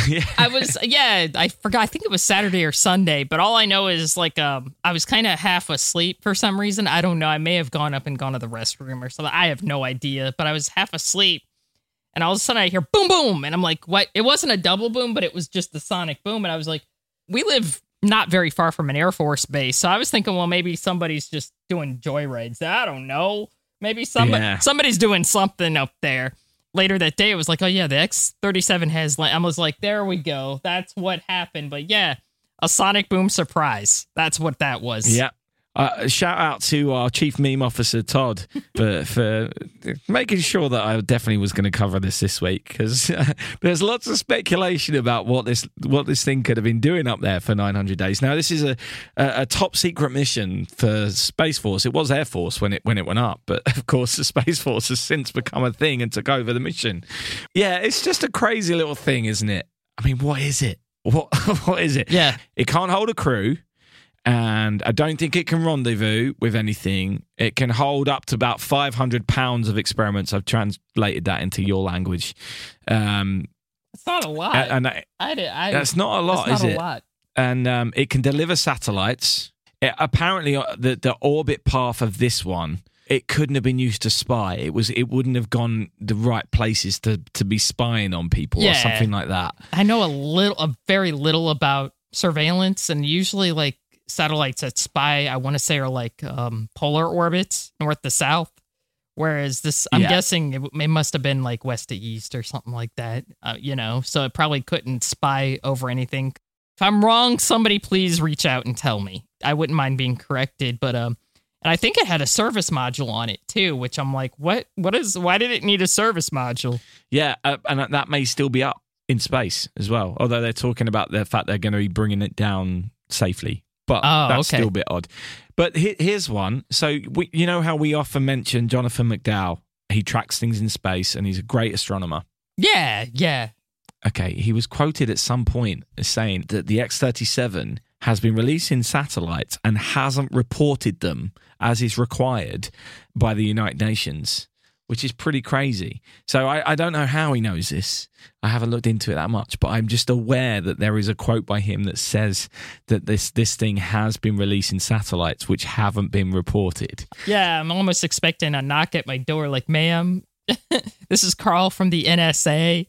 yeah. I was yeah. I forgot. I think it was Saturday or Sunday. But all I know is like um, I was kind of half asleep for some reason. I don't know. I may have gone up and gone to the restroom or something. I have no idea. But I was half asleep, and all of a sudden I hear boom boom, and I'm like, what? It wasn't a double boom, but it was just the sonic boom, and I was like, we live not very far from an Air Force base. So I was thinking, well, maybe somebody's just doing joyrides. I don't know. Maybe somebody Yeah. somebody's doing something up there. Later that day, it was like, oh yeah, the X thirty seven has. la- I was like, there we go. That's what happened. But yeah, a sonic boom surprise. That's what that was. Yeah. Uh, shout out to our chief meme officer Todd for for making sure that I definitely was going to cover this this week because there's lots of speculation about what this what this thing could have been doing up there for 900 days. Now this is a a, a top secret mission for Space Force. It was Air Force when it when it went up, but of course the Space Force has since become a thing and took over the mission. Yeah, it's just a crazy little thing, isn't it? I mean, what is it? What what is it? Yeah. It can't hold a crew and I don't think it can rendezvous with anything. It can hold up to about 500 pounds of experiments. I've translated that into your language. Um, It's not a lot. and I, I did. I, that's not a lot, that's is not it? lot. And um, it can deliver satellites. It, apparently, uh, the, the orbit path of this one. It couldn't have been used to spy. It was. It wouldn't have gone the right places to to be spying on people or something like that. I know a little, a very little about surveillance, and usually like satellites that spy, I want to say are like um, polar orbits, north to south. Whereas this, I'm Yeah. guessing it, it must have been like west to east or something like that. Uh, you know, so it probably couldn't spy over anything. If I'm wrong, somebody please reach out and tell me. I wouldn't mind being corrected, but um, and I think it had a service module on it too, which I'm like, what? What is? Why did it need a service module? Yeah, uh, and that may still be up in space as well. Although they're talking about the fact they're going to be bringing it down safely, but Oh, that's okay. still a bit odd. But he- here's one. So we, you know how we often mention Jonathan McDowell. He tracks things in space, and he's a great astronomer. Yeah, yeah. Okay, he was quoted at some point as saying that the X thirty seven has been releasing satellites and hasn't reported them as is required by the United Nations, which is pretty crazy. So I, I don't know how he knows this. I haven't looked into it that much, but I'm just aware that there is a quote by him that says that this this thing has been releasing satellites which haven't been reported. Yeah, I'm almost expecting a knock at my door like, ma'am, this is Carl from the NSA.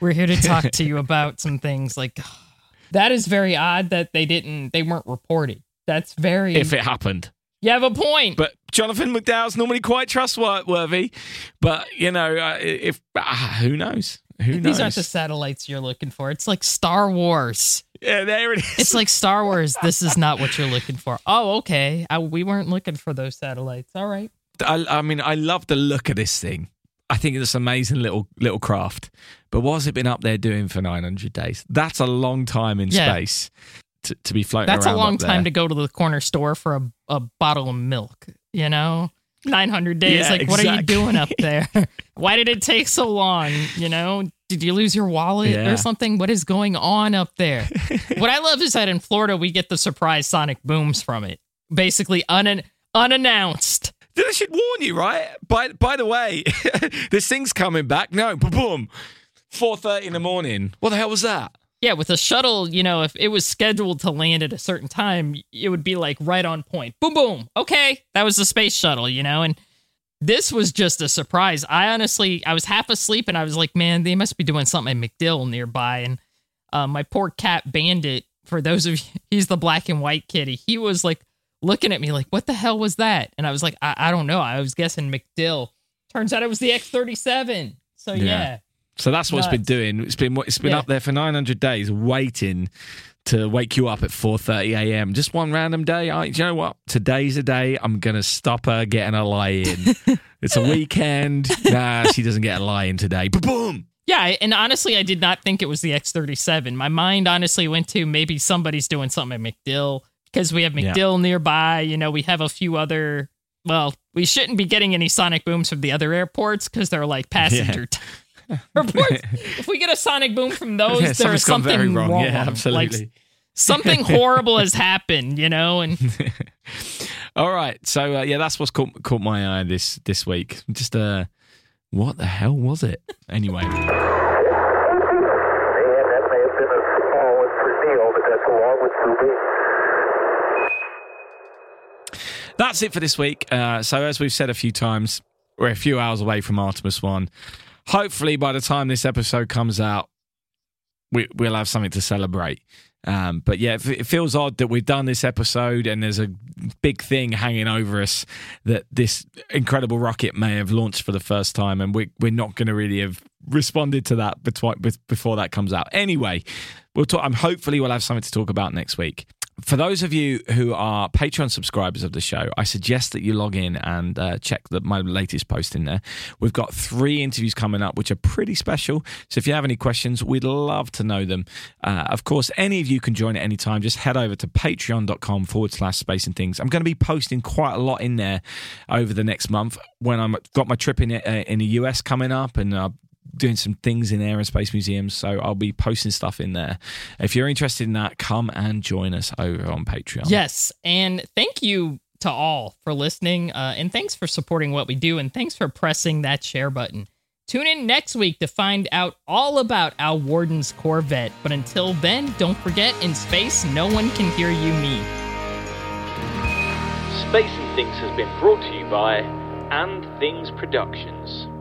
We're here to talk to you about some things. Like, that is very odd that they didn't, they weren't reported. That's very. If it happened. You have a point. But Jonathan McDowell's normally quite trustworthy. But you know, uh, if uh, who knows, who knows? These aren't the satellites you're looking for. It's like Star Wars. yeah, there it is. It's like Star Wars. This is not what you're looking for. Oh, okay. I, we weren't looking for those satellites. All right. I, I mean, I love the look of this thing. I think it's an amazing little little craft. But what's it been up there doing for 900 days? That's a long time in Yeah. space to, to be floating That's a long time to go to the corner store for a, a bottle of milk, you know? 900 days. Yeah, like, what are you doing up there? Why did it take so long? You know, did you lose your wallet Yeah. or something? What is going on up there? what I love is that in Florida, we get the surprise sonic booms from it. Basically, un- unannounced. Then I should warn you, right? By by the way, this thing's coming back. No, boom, boom. Four thirty in the morning. What the hell was that? Yeah, with a shuttle, you know, if it was scheduled to land at a certain time, it would be like right on point. Boom, boom. Okay, that was the space shuttle, you know, and this was just a surprise. I honestly, I was half asleep and I was like, man, they must be doing something at MacDill nearby. And uh, my poor cat Bandit, for those of you, he's the black and white kitty. He was like looking at me like, what the hell was that? And I was like, I, I don't know. I was guessing MacDill. Turns out it was the X 37. So Yeah. yeah. So that's what it's been doing. It's been it's been Yeah. up there for nine hundred days, waiting to wake you up at four thirty a.m. Just one random day. I, do you know what? Today's a day I'm gonna stop her getting a lie in. it's a weekend. Nah, she doesn't get a lie in today. Boom. Yeah, and honestly, I did not think it was the X37. My mind honestly went to maybe somebody's doing something at MacDill because we have Yeah. MacDill nearby. You know, we have a few other. Well, we shouldn't be getting any sonic booms from the other airports because they're like passenger airports. if we get a sonic boom from those, Yeah, there's something very wrong. wrong. Yeah, absolutely. Like, something horrible has happened, you know, and All right. So uh, yeah, that's what's caught caught my eye this this week. Just uh, what the hell was it? Anyway. And that may have been a small one for Neil, but that's a long one for me. That's it for this week. Uh, so, as we've said a few times, we're a few hours away from Artemis 1. Hopefully, by the time this episode comes out, we, we'll have something to celebrate. Um, but yeah, it, feels odd that we've done this episode and there's a big thing hanging over us that this incredible rocket may have launched for the first time, and we, we're not going to really have responded to that before that comes out. Anyway, we'll talk. I'm hopefully we'll have something to talk about next week. For those of you who are Patreon subscribers of the show, I suggest that you log in and uh, check the, my latest post in there. We've got three interviews coming up, which are pretty special. So if you have any questions, we'd love to know them. Uh, of course, any of you can join at any time. Just head over to patreon.com forward slash space and things. I'm going to be posting quite a lot in there over the next month when I'm got my trip in, uh, in the US coming up and doing some things in air and space museums. So I'll be posting stuff in there. If you're interested in that, come and join us over on Patreon. Yes, and thank you to all for listening, uh, and thanks for supporting what we do, and thanks for pressing that share button. Tune in next week to find out all about Al Worden's Corvette. But until then, don't forget in space, no one can hear you me. Space and Things has been brought to you by And Things Productions.